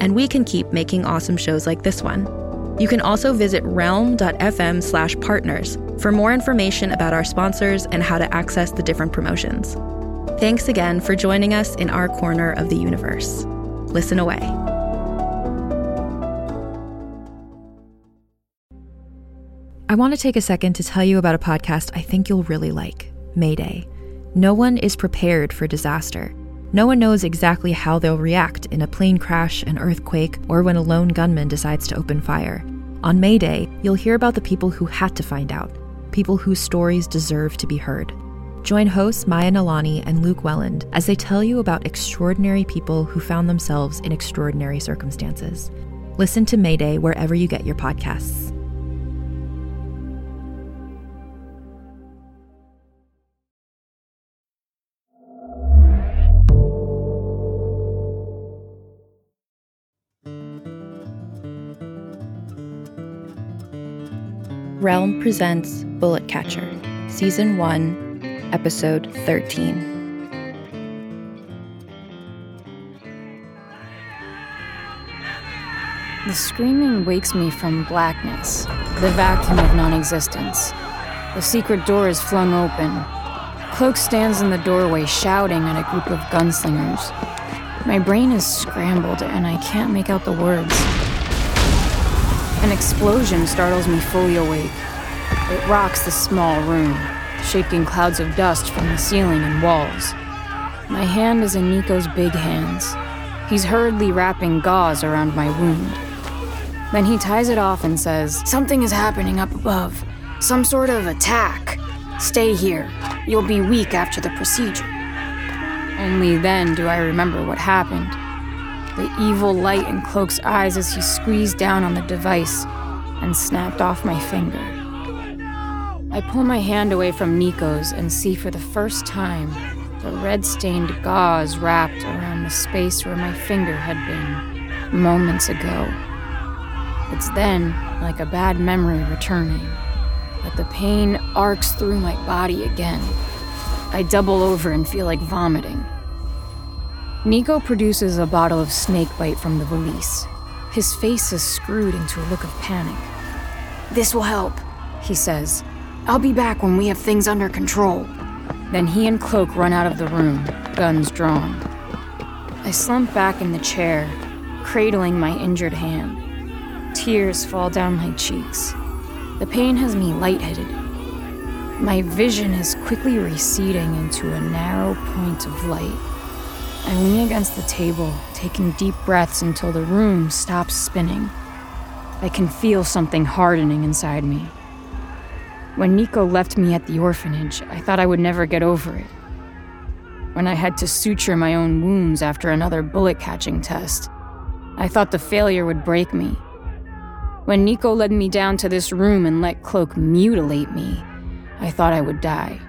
and we can keep making awesome shows like this one. You can also visit realm.fm slash partners for more information about our sponsors and how to access the different promotions. Thanks again for joining us in our corner of the universe. Listen away. I want to take a second to tell you about a podcast I think you'll really like Mayday. No one is prepared for disaster. No one knows exactly how they'll react in a plane crash, an earthquake, or when a lone gunman decides to open fire. On Mayday, you'll hear about the people who had to find out, people whose stories deserve to be heard. Join hosts Maya Nalani and Luke Welland as they tell you about extraordinary people who found themselves in extraordinary circumstances. Listen to Mayday wherever you get your podcasts. Presents Bullet Catcher, Season 1, Episode 13. The screaming wakes me from blackness, the vacuum of non existence. The secret door is flung open. Cloak stands in the doorway shouting at a group of gunslingers. My brain is scrambled and I can't make out the words. An explosion startles me fully awake. It rocks the small room, shaking clouds of dust from the ceiling and walls. My hand is in Nico's big hands. He's hurriedly wrapping gauze around my wound. Then he ties it off and says, Something is happening up above. Some sort of attack. Stay here. You'll be weak after the procedure. Only then do I remember what happened the evil light in Cloak's eyes as he squeezed down on the device and snapped off my finger. I pull my hand away from Nico's and see for the first time the red stained gauze wrapped around the space where my finger had been moments ago. It's then, like a bad memory returning, that the pain arcs through my body again. I double over and feel like vomiting. Nico produces a bottle of snakebite from the valise. His face is screwed into a look of panic. This will help, he says. I'll be back when we have things under control. Then he and Cloak run out of the room, guns drawn. I slump back in the chair, cradling my injured hand. Tears fall down my cheeks. The pain has me lightheaded. My vision is quickly receding into a narrow point of light. I lean against the table, taking deep breaths until the room stops spinning. I can feel something hardening inside me. When Nico left me at the orphanage, I thought I would never get over it. When I had to suture my own wounds after another bullet catching test, I thought the failure would break me. When Nico led me down to this room and let Cloak mutilate me, I thought I would die.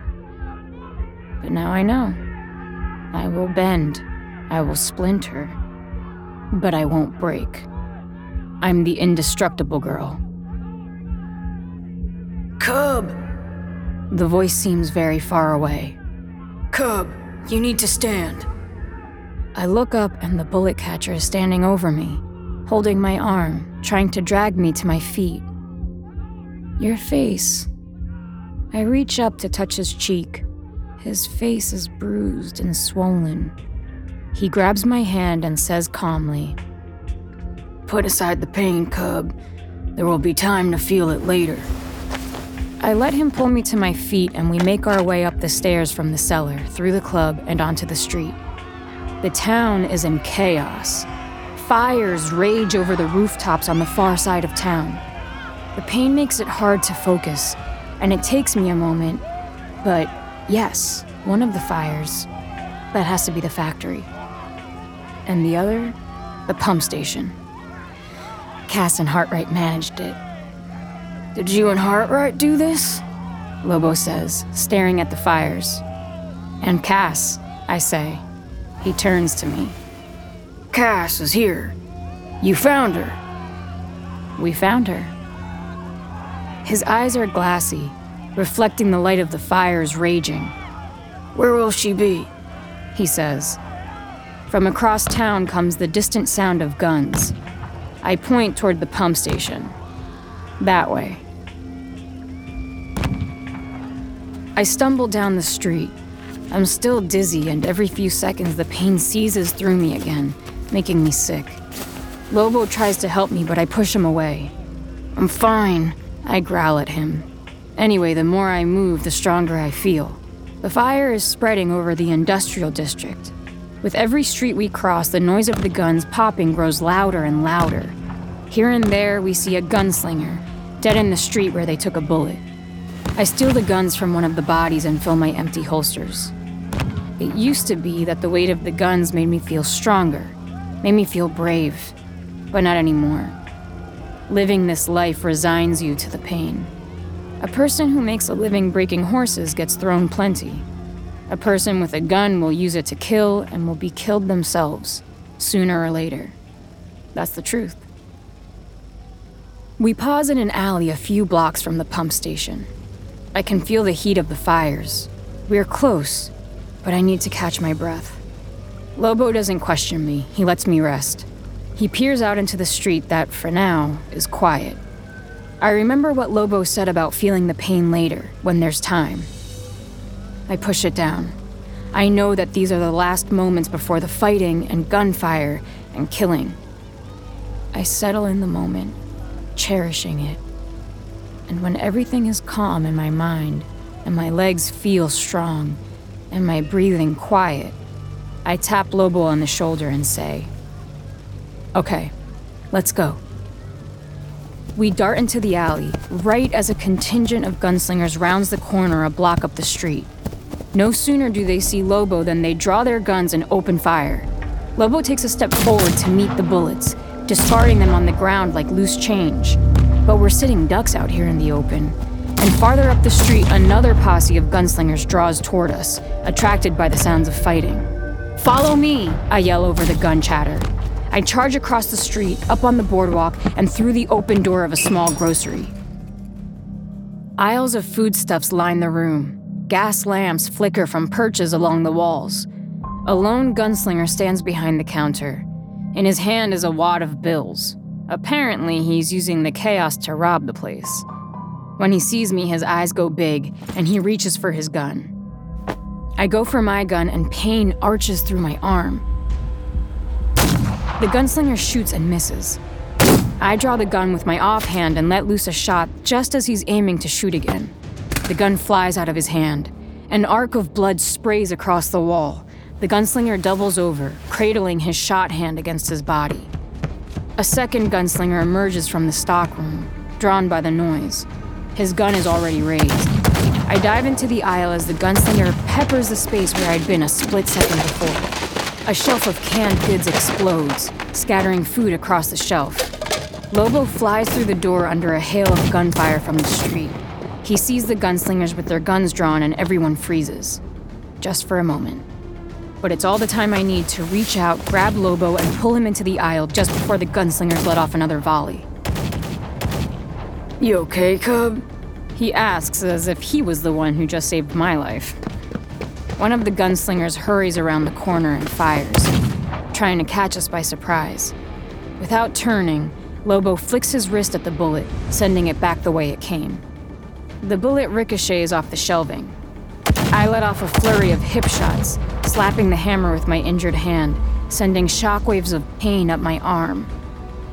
But now I know. I will bend, I will splinter, but I won't break. I'm the indestructible girl. Cub! The voice seems very far away. Cub, you need to stand. I look up and the bullet catcher is standing over me, holding my arm, trying to drag me to my feet. Your face. I reach up to touch his cheek. His face is bruised and swollen. He grabs my hand and says calmly, Put aside the pain, cub. There will be time to feel it later. I let him pull me to my feet and we make our way up the stairs from the cellar, through the club, and onto the street. The town is in chaos. Fires rage over the rooftops on the far side of town. The pain makes it hard to focus, and it takes me a moment, but Yes, one of the fires. That has to be the factory. And the other, the pump station. Cass and Hartright managed it. Did you and Hartright do this? Lobo says, staring at the fires. And Cass, I say. He turns to me. Cass is here. You found her. We found her. His eyes are glassy, reflecting the light of the fires raging. Where will she be? He says. From across town comes the distant sound of guns. I point toward the pump station. That way. I stumble down the street. I'm still dizzy, and every few seconds the pain seizes through me again, making me sick. Lobo tries to help me, but I push him away. I'm fine, I growl at him. Anyway, the more I move, the stronger I feel. The fire is spreading over the industrial district. With every street we cross, the noise of the guns popping grows louder and louder. Here and there, we see a gunslinger, dead in the street where they took a bullet. I steal the guns from one of the bodies and fill my empty holsters. It used to be that the weight of the guns made me feel stronger, made me feel brave, but not anymore. Living this life resigns you to the pain. A person who makes a living breaking horses gets thrown plenty. A person with a gun will use it to kill and will be killed themselves, sooner or later. That's the truth. We pause in an alley a few blocks from the pump station. I can feel the heat of the fires. We're close, but I need to catch my breath. Lobo doesn't question me, he lets me rest. He peers out into the street that, for now, is quiet. I remember what Lobo said about feeling the pain later, when there's time. I push it down. I know that these are the last moments before the fighting and gunfire and killing. I settle in the moment, cherishing it. And when everything is calm in my mind, and my legs feel strong, and my breathing quiet, I tap Lobo on the shoulder and say, Okay, let's go. We dart into the alley, right as a contingent of gunslingers rounds the corner a block up the street. No sooner do they see Lobo than they draw their guns and open fire. Lobo takes a step forward to meet the bullets, discarding them on the ground like loose change. But we're sitting ducks out here in the open. And farther up the street, another posse of gunslingers draws toward us, attracted by the sounds of fighting. Follow me, I yell over the gun chatter. I charge across the street, up on the boardwalk, and through the open door of a small grocery. Aisles of foodstuffs line the room. Gas lamps flicker from perches along the walls. A lone gunslinger stands behind the counter. In his hand is a wad of bills. Apparently, he's using the chaos to rob the place. When he sees me, his eyes go big, and he reaches for his gun. I go for my gun, and pain arches through my arm. The gunslinger shoots and misses. I draw the gun with my offhand and let loose a shot just as he's aiming to shoot again. The gun flies out of his hand. An arc of blood sprays across the wall. The gunslinger doubles over, cradling his shot hand against his body. A second gunslinger emerges from the stockroom, drawn by the noise. His gun is already raised. I dive into the aisle as the gunslinger peppers the space where I'd been a split second before. A shelf of canned goods explodes, scattering food across the shelf. Lobo flies through the door under a hail of gunfire from the street. He sees the gunslingers with their guns drawn, and everyone freezes. Just for a moment. But it's all the time I need to reach out, grab Lobo, and pull him into the aisle just before the gunslingers let off another volley. You okay, Cub? He asks as if he was the one who just saved my life. One of the gunslingers hurries around the corner and fires, trying to catch us by surprise. Without turning, Lobo flicks his wrist at the bullet, sending it back the way it came. The bullet ricochets off the shelving. I let off a flurry of hip shots, slapping the hammer with my injured hand, sending shockwaves of pain up my arm.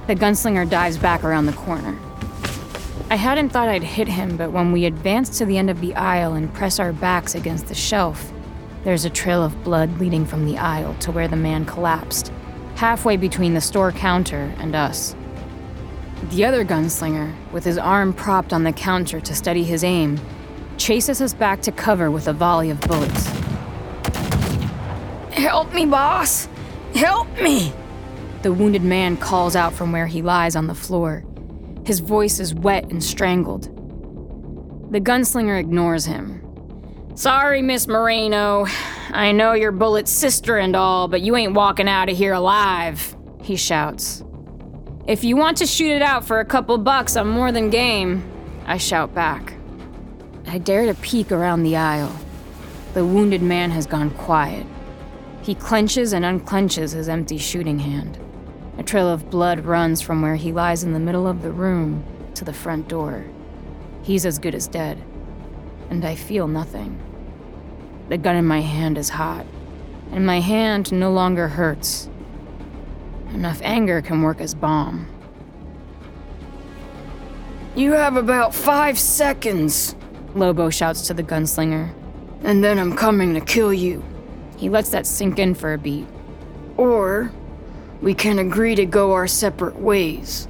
The gunslinger dives back around the corner. I hadn't thought I'd hit him, but when we advance to the end of the aisle and press our backs against the shelf, there's a trail of blood leading from the aisle to where the man collapsed, halfway between the store counter and us. The other gunslinger, with his arm propped on the counter to steady his aim, chases us back to cover with a volley of bullets. Help me, boss! Help me! the wounded man calls out from where he lies on the floor. His voice is wet and strangled. The gunslinger ignores him. Sorry, Miss Moreno. I know you're Bullet's sister and all, but you ain't walking out of here alive, he shouts. If you want to shoot it out for a couple bucks, I'm more than game, I shout back. I dare to peek around the aisle. The wounded man has gone quiet. He clenches and unclenches his empty shooting hand. A trail of blood runs from where he lies in the middle of the room to the front door. He's as good as dead. And I feel nothing. The gun in my hand is hot, and my hand no longer hurts. Enough anger can work as balm. You have about five seconds, Lobo shouts to the gunslinger. And then I'm coming to kill you. He lets that sink in for a beat. Or we can agree to go our separate ways.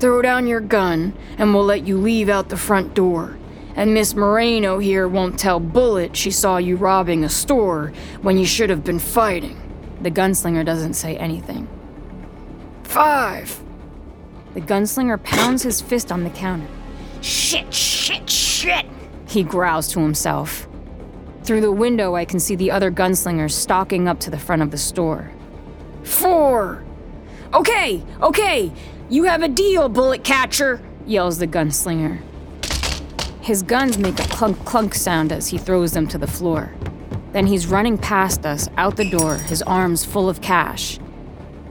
Throw down your gun, and we'll let you leave out the front door. And Miss Moreno here won't tell Bullet she saw you robbing a store when you should have been fighting. The gunslinger doesn't say anything. Five. The gunslinger pounds his fist on the counter. Shit, shit, shit, he growls to himself. Through the window, I can see the other gunslingers stalking up to the front of the store. Four! Okay, okay, you have a deal, bullet catcher, yells the gunslinger. His guns make a clunk clunk sound as he throws them to the floor. Then he's running past us, out the door, his arms full of cash.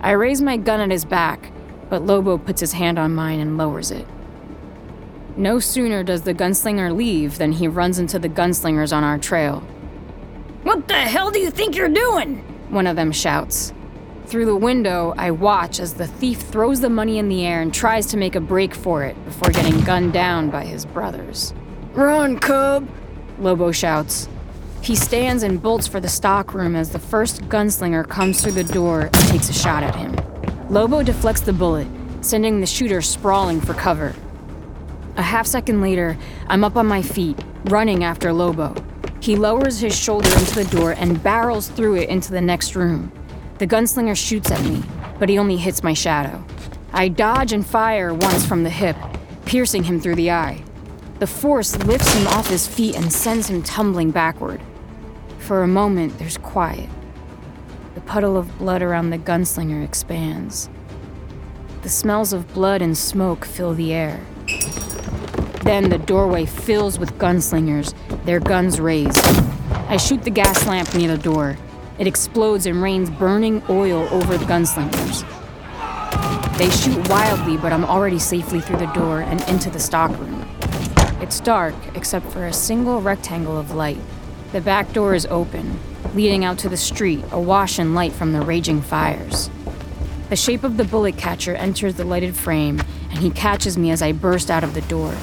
I raise my gun at his back, but Lobo puts his hand on mine and lowers it. No sooner does the gunslinger leave than he runs into the gunslingers on our trail. What the hell do you think you're doing? One of them shouts. Through the window, I watch as the thief throws the money in the air and tries to make a break for it before getting gunned down by his brothers. Run, cub! Lobo shouts. He stands and bolts for the stockroom as the first gunslinger comes through the door and takes a shot at him. Lobo deflects the bullet, sending the shooter sprawling for cover. A half second later, I'm up on my feet, running after Lobo. He lowers his shoulder into the door and barrels through it into the next room. The gunslinger shoots at me, but he only hits my shadow. I dodge and fire once from the hip, piercing him through the eye. The force lifts him off his feet and sends him tumbling backward. For a moment, there's quiet. The puddle of blood around the gunslinger expands. The smells of blood and smoke fill the air. Then the doorway fills with gunslingers, their guns raised. I shoot the gas lamp near the door. It explodes and rains burning oil over the gunslingers. They shoot wildly, but I'm already safely through the door and into the stockroom. It's dark, except for a single rectangle of light. The back door is open, leading out to the street, awash in light from the raging fires. The shape of the bullet catcher enters the lighted frame, and he catches me as I burst out of the door.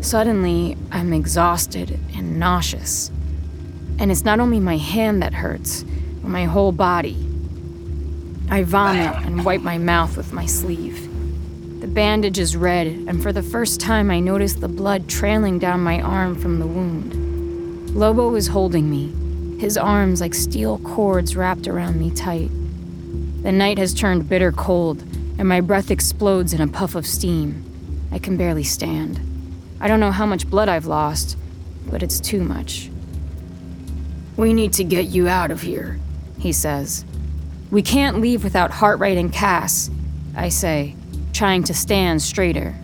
Suddenly, I'm exhausted and nauseous. And it's not only my hand that hurts, but my whole body. I vomit and wipe my mouth with my sleeve. The bandage is red, and for the first time, I notice the blood trailing down my arm from the wound. Lobo is holding me, his arms like steel cords wrapped around me tight. The night has turned bitter cold, and my breath explodes in a puff of steam. I can barely stand. I don't know how much blood I've lost, but it's too much. We need to get you out of here, he says. We can't leave without Hartright and Cass, I say, trying to stand straighter.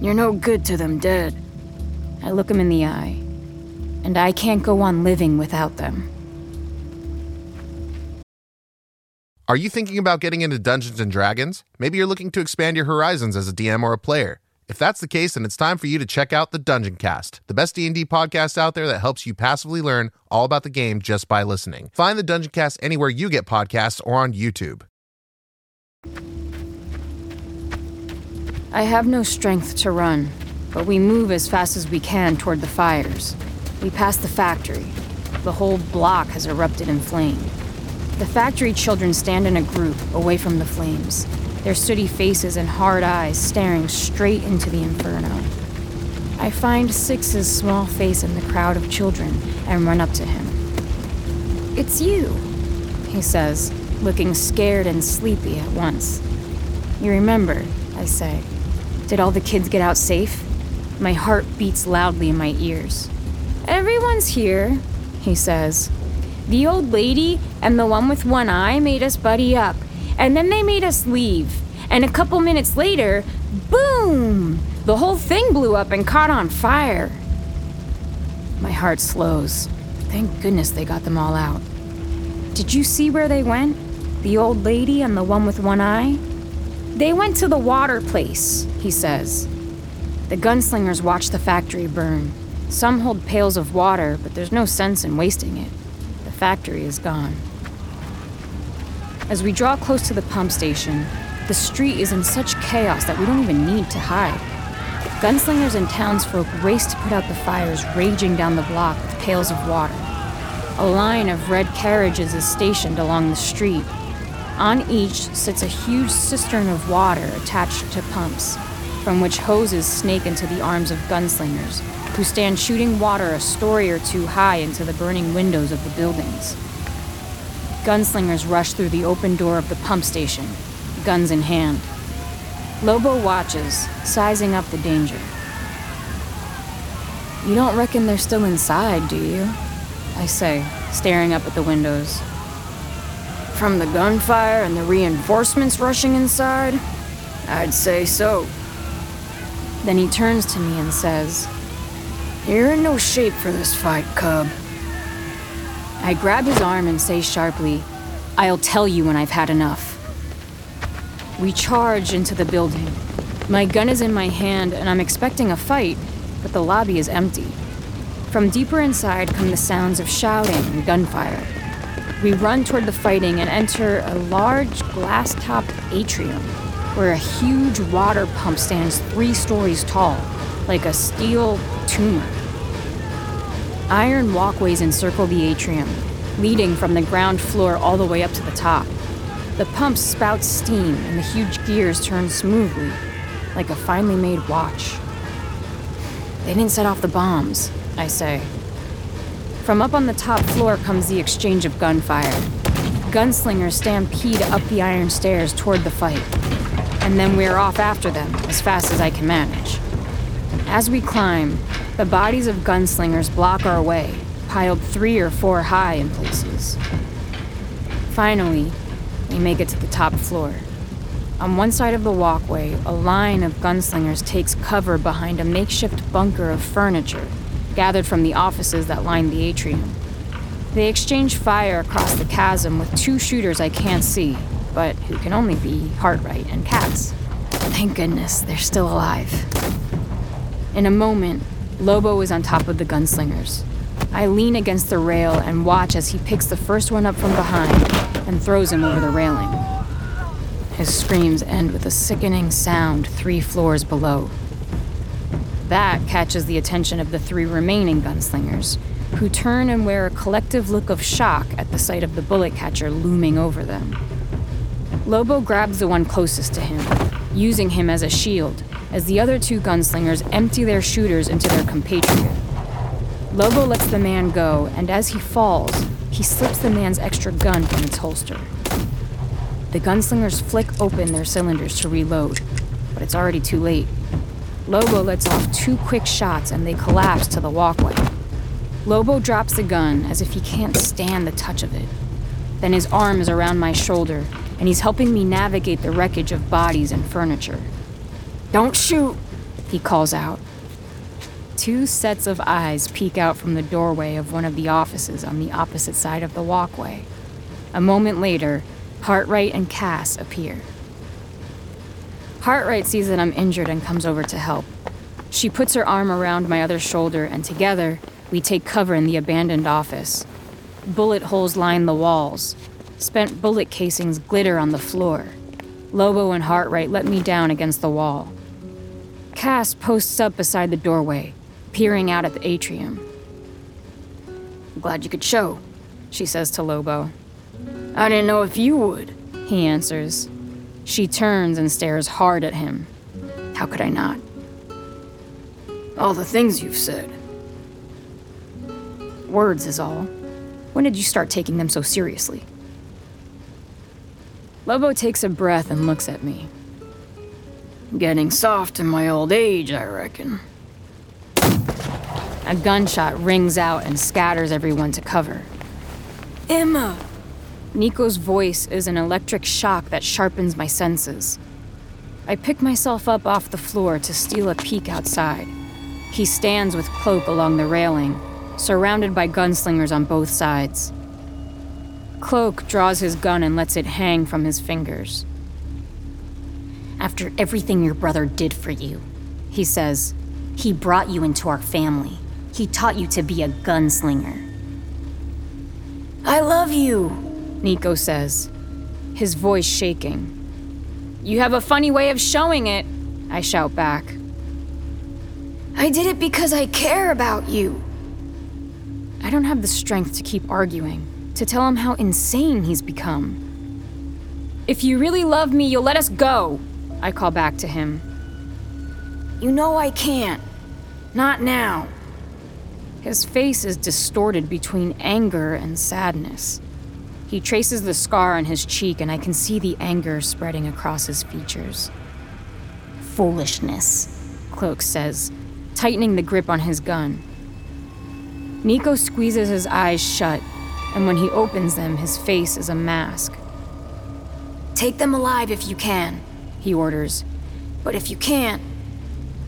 You're no good to them dead. I look him in the eye, and I can't go on living without them. Are you thinking about getting into Dungeons and Dragons? Maybe you're looking to expand your horizons as a DM or a player. If that's the case, then it's time for you to check out the Dungeon Cast, the best D&D podcast out there that helps you passively learn all about the game just by listening. Find the Dungeon Cast anywhere you get podcasts or on YouTube. I have no strength to run, but we move as fast as we can toward the fires. We pass the factory. The whole block has erupted in flame. The factory children stand in a group away from the flames their sooty faces and hard eyes staring straight into the inferno. I find Six's small face in the crowd of children and run up to him. It's you, he says, looking scared and sleepy at once. You remember, I say. Did all the kids get out safe? My heart beats loudly in my ears. Everyone's here, he says. The old lady and the one with one eye made us buddy up, and then they made us leave. And a couple minutes later, boom! The whole thing blew up and caught on fire. My heart slows. Thank goodness they got them all out. Did you see where they went? The old lady and the one with one eye? They went to the water place, he says. The gunslingers watch the factory burn. Some hold pails of water, but there's no sense in wasting it. The factory is gone. As we draw close to the pump station, the street is in such chaos that we don't even need to hide. Gunslingers and townsfolk race to put out the fires raging down the block with pails of water. A line of red carriages is stationed along the street. On each sits a huge cistern of water attached to pumps, from which hoses snake into the arms of gunslingers, who stand shooting water a story or two high into the burning windows of the buildings. Gunslingers rush through the open door of the pump station, guns in hand. Lobo watches, sizing up the danger. You don't reckon they're still inside, do you? I say, staring up at the windows. From the gunfire and the reinforcements rushing inside? I'd say so. Then he turns to me and says, You're in no shape for this fight, Cub. I grab his arm and say sharply, I'll tell you when I've had enough. We charge into the building. My gun is in my hand and I'm expecting a fight, but the lobby is empty. From deeper inside come the sounds of shouting and gunfire. We run toward the fighting and enter a large glass topped atrium where a huge water pump stands three stories tall, like a steel tumor. Iron walkways encircle the atrium, leading from the ground floor all the way up to the top. The pumps spout steam and the huge gears turn smoothly, like a finely made watch. They didn't set off the bombs, I say. From up on the top floor comes the exchange of gunfire. Gunslingers stampede up the iron stairs toward the fight and then we're off after them as fast as I can manage. As we climb, the bodies of gunslingers block our way, piled three or four high in places. Finally, we make it to the top floor. On one side of the walkway, a line of gunslingers takes cover behind a makeshift bunker of furniture gathered from the offices that line the atrium. They exchange fire across the chasm with two shooters I can't see, but who can only be Hartright and Cass. Thank goodness they're still alive. In a moment, Lobo is on top of the gunslingers. I lean against the rail and watch as he picks the first one up from behind and throws him over the railing. His screams end with a sickening sound three floors below. That catches the attention of the three remaining gunslingers, who turn and wear a collective look of shock at the sight of the bullet catcher looming over them. Lobo grabs the one closest to him, using him as a shield, as the other two gunslingers empty their shooters into their compatriot. Lobo lets the man go, and as he falls, he slips the man's extra gun from its holster. The gunslingers flick open their cylinders to reload, but it's already too late. Lobo lets off two quick shots and they collapse to the walkway. Lobo drops the gun as if he can't stand the touch of it. Then his arm is around my shoulder and he's helping me navigate the wreckage of bodies and furniture. Don't shoot, he calls out. Two sets of eyes peek out from the doorway of one of the offices on the opposite side of the walkway. A moment later, Hartright and Cass appear. Hartright sees that I'm injured and comes over to help. She puts her arm around my other shoulder, and together, we take cover in the abandoned office. Bullet holes line the walls, Spent bullet casings glitter on the floor. Lobo and Hartright let me down against the wall. Cass posts up beside the doorway, peering out at the atrium. Glad you could show, she says to Lobo. I didn't know if you would, he answers. She turns and stares hard at him. How could I not? All the things you've said. Words is all. When did you start taking them so seriously? Lobo takes a breath and looks at me. Getting soft in my old age, I reckon. A gunshot rings out and scatters everyone to cover. Emma! Nico's voice is an electric shock that sharpens my senses. I pick myself up off the floor to steal a peek outside. He stands with Cloak along the railing, surrounded by gunslingers on both sides. Cloak draws his gun and lets it hang from his fingers. After everything your brother did for you, he says, he brought you into our family. He taught you to be a gunslinger. I love you, Nico says, his voice shaking. You have a funny way of showing it, I shout back. I did it because I care about you. I don't have the strength to keep arguing to tell him how insane he's become. If you really love me, you'll let us go, I call back to him. You know I can't. Not now. His face is distorted between anger and sadness. He traces the scar on his cheek, and I can see the anger spreading across his features. Foolishness, Cloak says, tightening the grip on his gun. Nico squeezes his eyes shut and when he opens them, his face is a mask. Take them alive if you can, he orders. But if you can't,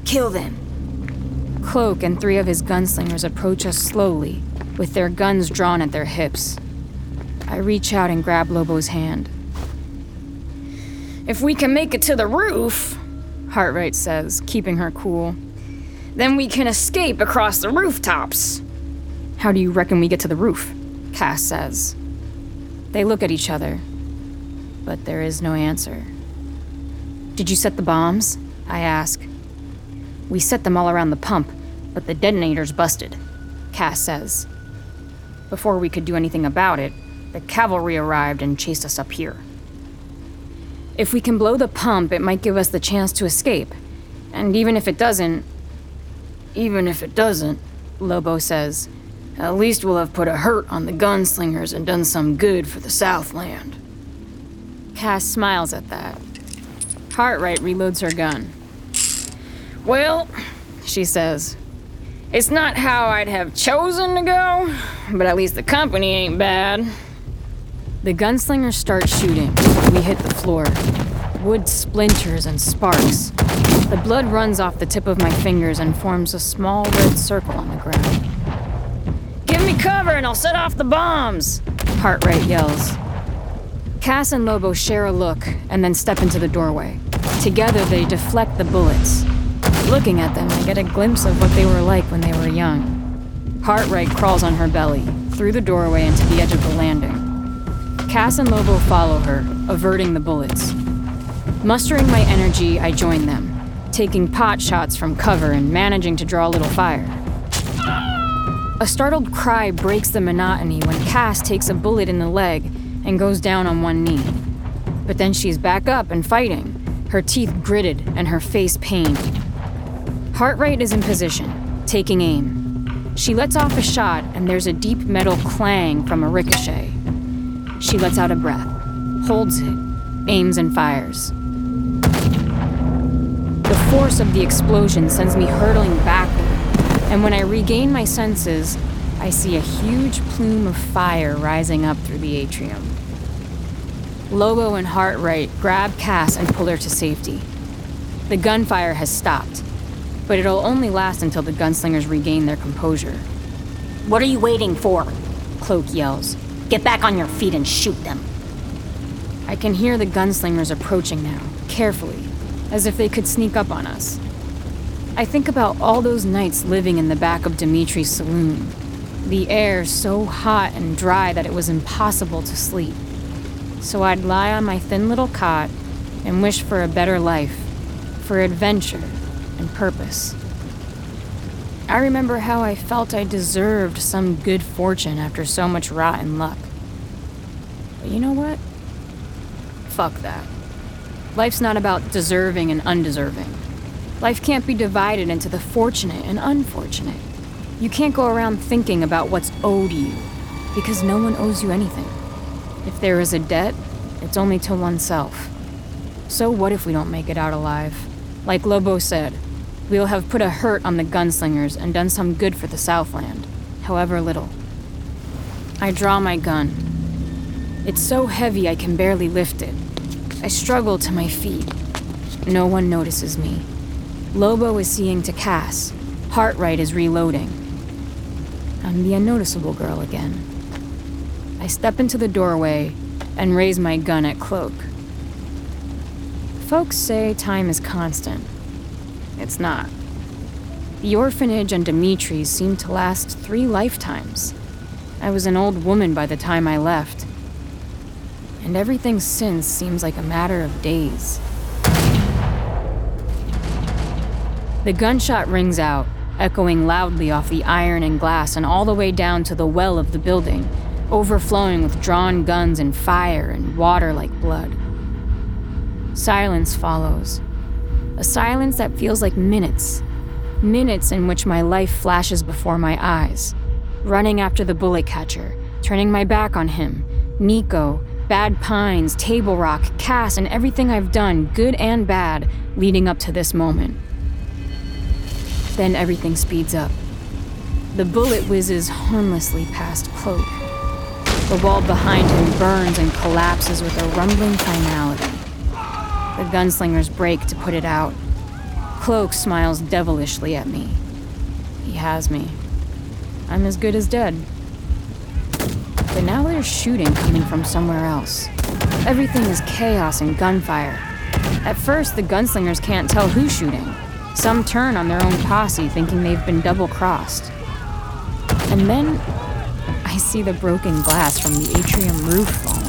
kill them. Cloak and three of his gunslingers approach us slowly, with their guns drawn at their hips. I reach out and grab Lobo's hand. If we can make it to the roof, Hartright says, keeping her cool, then we can escape across the rooftops. How do you reckon we get to the roof? Cass says. They look at each other, but there is no answer. Did you set the bombs? I ask. We set them all around the pump, but the detonator's busted, Cass says. Before we could do anything about it, the cavalry arrived and chased us up here. If we can blow the pump, it might give us the chance to escape. And even if it doesn't. Even if it doesn't, Lobo says, at least we'll have put a hurt on the gunslingers and done some good for the Southland. Cass smiles at that. Hartright reloads her gun. Well, she says, it's not how I'd have chosen to go, but at least the company ain't bad. The gunslingers start shooting. We hit the floor. Wood splinters and sparks. The blood runs off the tip of my fingers and forms a small red circle on the ground. Give me cover and I'll set off the bombs! Hartright yells. Cass and Lobo share a look and then step into the doorway. Together, they deflect the bullets. Looking at them, I get a glimpse of what they were like when they were young. Hartright crawls on her belly, through the doorway into the edge of the landing. Cass and Lobo follow her, averting the bullets. Mustering my energy, I join them, taking pot shots from cover and managing to draw a little fire. A startled cry breaks the monotony when Cass takes a bullet in the leg and goes down on one knee. But then she's back up and fighting, her teeth gritted and her face pained. Hartright is in position, taking aim. She lets off a shot, and there's a deep metal clang from a ricochet. She lets out a breath, holds it, aims, and fires. The force of the explosion sends me hurtling backward and when I regain my senses, I see a huge plume of fire rising up through the atrium. Lobo and Hartright grab Cass and pull her to safety. The gunfire has stopped, but it'll only last until the gunslingers regain their composure. What are you waiting for? Cloak yells. Get back on your feet and shoot them. I can hear the gunslingers approaching now, carefully, as if they could sneak up on us. I think about all those nights living in the back of Dimitri's saloon. The air so hot and dry that it was impossible to sleep. So I'd lie on my thin little cot and wish for a better life, for adventure and purpose. I remember how I felt I deserved some good fortune after so much rotten luck. But you know what? Fuck that. Life's not about deserving and undeserving. Life can't be divided into the fortunate and unfortunate. You can't go around thinking about what's owed you, because no one owes you anything. If there is a debt, it's only to oneself. So what if we don't make it out alive? Like Lobo said, we'll have put a hurt on the gunslingers and done some good for the Southland, however little. I draw my gun. It's so heavy I can barely lift it. I struggle to my feet. No one notices me. Lobo is seeing to Cass. Hartright is reloading. I'm the unnoticeable girl again. I step into the doorway and raise my gun at Cloak. Folks say time is constant. It's not. The orphanage and Dimitri's seemed to last three lifetimes. I was an old woman by the time I left. And everything since seems like a matter of days. The gunshot rings out, echoing loudly off the iron and glass and all the way down to the well of the building, overflowing with drawn guns and fire and water like blood. Silence follows. A silence that feels like minutes. Minutes in which my life flashes before my eyes. Running after the bullet catcher, turning my back on him, Nico, Bad Pines, Table Rock, Cass, and everything I've done, good and bad, leading up to this moment. Then everything speeds up. The bullet whizzes harmlessly past Cloak. The wall behind him burns and collapses with a rumbling finality. The gunslingers break to put it out. Cloak smiles devilishly at me. He has me. I'm as good as dead. But now there's shooting coming from somewhere else. Everything is chaos and gunfire. At first, the gunslingers can't tell who's shooting. Some turn on their own posse, thinking they've been double crossed. And then I see the broken glass from the atrium roof falling.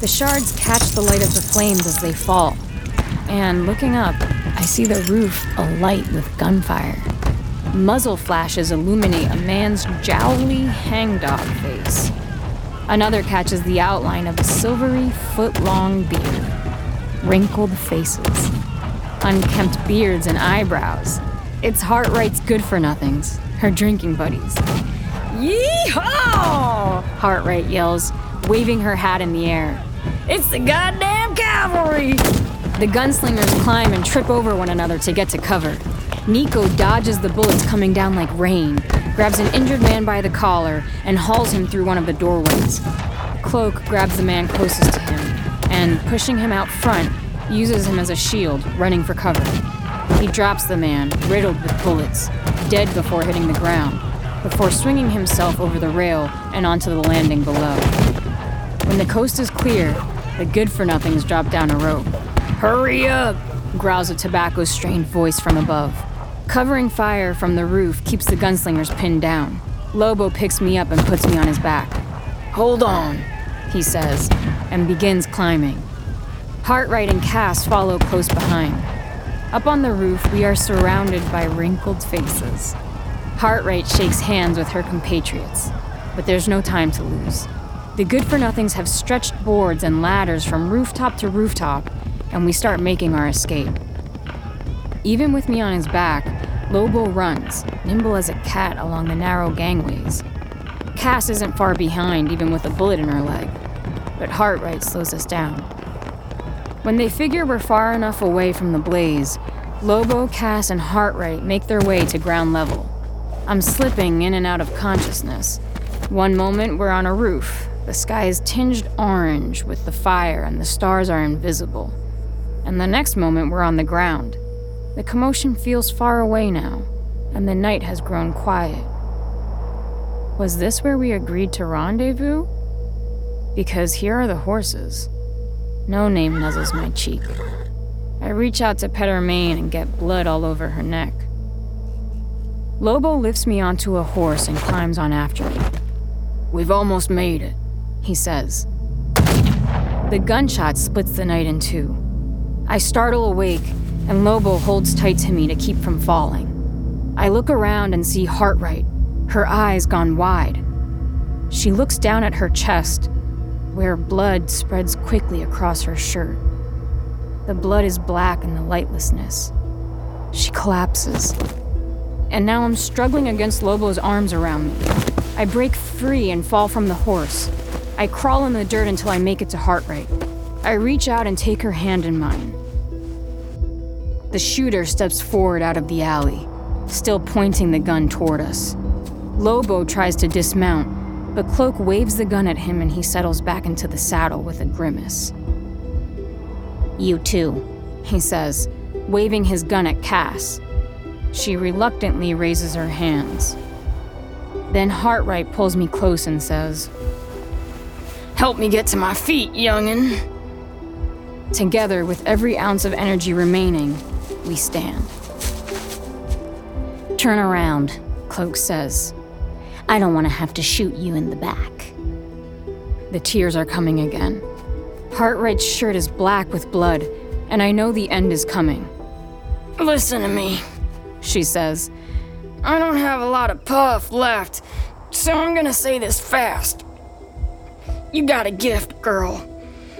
The shards catch the light of the flames as they fall, and looking up, I see the roof alight with gunfire. Muzzle flashes illuminate a man's jowly hangdog face. Another catches the outline of a silvery, foot long beard. Wrinkled faces unkempt beards and eyebrows. It's Hartright's good for nothings, her drinking buddies. Yeehaw! Hartright yells, waving her hat in the air. It's the goddamn cavalry! The gunslingers climb and trip over one another to get to cover. Nico dodges the bullets coming down like rain, grabs an injured man by the collar, and hauls him through one of the doorways. Cloak grabs the man closest to him, and pushing him out front, uses him as a shield, running for cover. He drops the man, riddled with bullets, dead before hitting the ground, before swinging himself over the rail and onto the landing below. When the coast is clear, the good for nothings drop down a rope. Hurry up! growls a tobacco strained voice from above. Covering fire from the roof keeps the gunslingers pinned down. Lobo picks me up and puts me on his back. Hold on, he says, and begins climbing. Hartright and Cass follow close behind. Up on the roof, we are surrounded by wrinkled faces. Hartright shakes hands with her compatriots, but there's no time to lose. The good for nothings have stretched boards and ladders from rooftop to rooftop, and we start making our escape. Even with me on his back, Lobo runs, nimble as a cat along the narrow gangways. Cass isn't far behind, even with a bullet in her leg, but Hartright slows us down. When they figure we're far enough away from the blaze, Lobo, Cass, and Hartright make their way to ground level. I'm slipping in and out of consciousness. One moment we're on a roof. The sky is tinged orange with the fire and the stars are invisible. And the next moment we're on the ground. The commotion feels far away now, and the night has grown quiet. Was this where we agreed to rendezvous? Because here are the horses. No name nuzzles my cheek. I reach out to pet her mane and get blood all over her neck. Lobo lifts me onto a horse and climbs on after me. We've almost made it, he says. The gunshot splits the night in two. I startle awake, and Lobo holds tight to me to keep from falling. I look around and see Hartright, her eyes gone wide. She looks down at her chest, where blood spreads quickly across her shirt. The blood is black in the lightlessness. She collapses. And now I'm struggling against Lobo's arms around me. I break free and fall from the horse. I crawl in the dirt until I make it to Hartright. I reach out and take her hand in mine. The shooter steps forward out of the alley, still pointing the gun toward us. Lobo tries to dismount, but Cloak waves the gun at him and he settles back into the saddle with a grimace. You too. He says, waving his gun at Cass. She reluctantly raises her hands. Then Hartright pulls me close and says, Help me get to my feet, youngin'. Together, with every ounce of energy remaining, we stand. Turn around, Cloak says. I don't want to have to shoot you in the back. The tears are coming again. Hartright's shirt is black with blood, and I know the end is coming. Listen to me, she says. I don't have a lot of puff left, so I'm gonna say this fast. You got a gift, girl,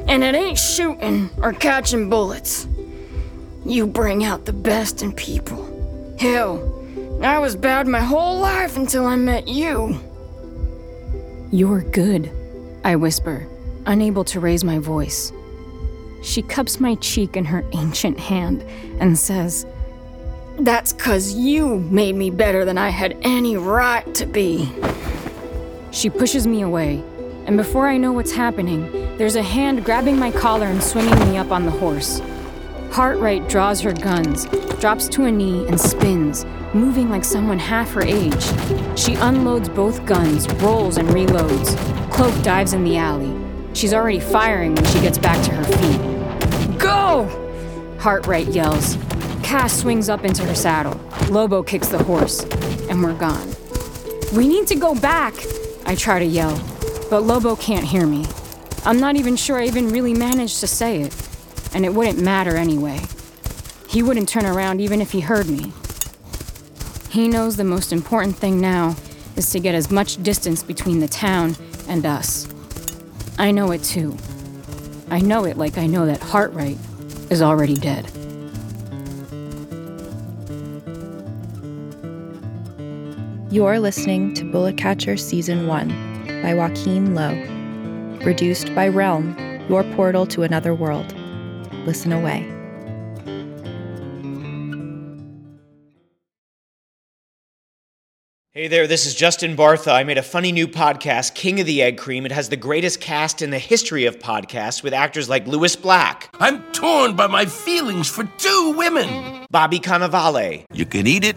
and it ain't shooting or catching bullets. You bring out the best in people. Hell, I was bad my whole life until I met you. You're good, I whisper, unable to raise my voice. She cups my cheek in her ancient hand and says, That's cause you made me better than I had any right to be. She pushes me away, and before I know what's happening, there's a hand grabbing my collar and swinging me up on the horse. Hartright draws her guns, drops to a knee, and spins, moving like someone half her age. She unloads both guns, rolls, and reloads. Cloak dives in the alley. She's already firing when she gets back to her feet. Go! Hartright yells. Cass swings up into her saddle. Lobo kicks the horse, and we're gone. We need to go back, I try to yell, but Lobo can't hear me. I'm not even sure I even really managed to say it, and it wouldn't matter anyway. He wouldn't turn around even if he heard me. He knows the most important thing now is to get as much distance between the town and us. I know it too. I know it like I know that Hartright is already dead. You're listening to Bullet Catcher Season 1 by Joaquin Lowe. Produced by Realm, your portal to another world. Listen away. Hey there, this is Justin Bartha. I made a funny new podcast, King of the Egg Cream. It has the greatest cast in the history of podcasts with actors like Lewis Black, I'm torn by my feelings for two women. Bobby Cannavale, You can eat it,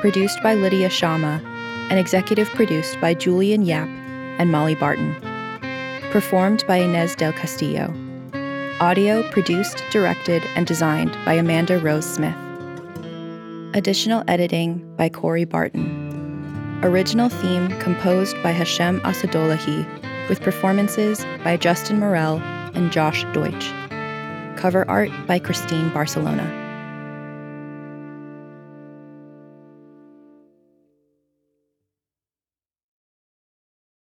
produced by Lydia Shama, and executive produced by Julian Yap and Molly Barton. Performed by Inez del Castillo. Audio produced, directed, and designed by Amanda Rose Smith. Additional editing by Corey Barton. Original theme composed by Hashem Asadolahi, with performances by Justin Morel and Josh Deutsch. Cover art by Christine Barcelona.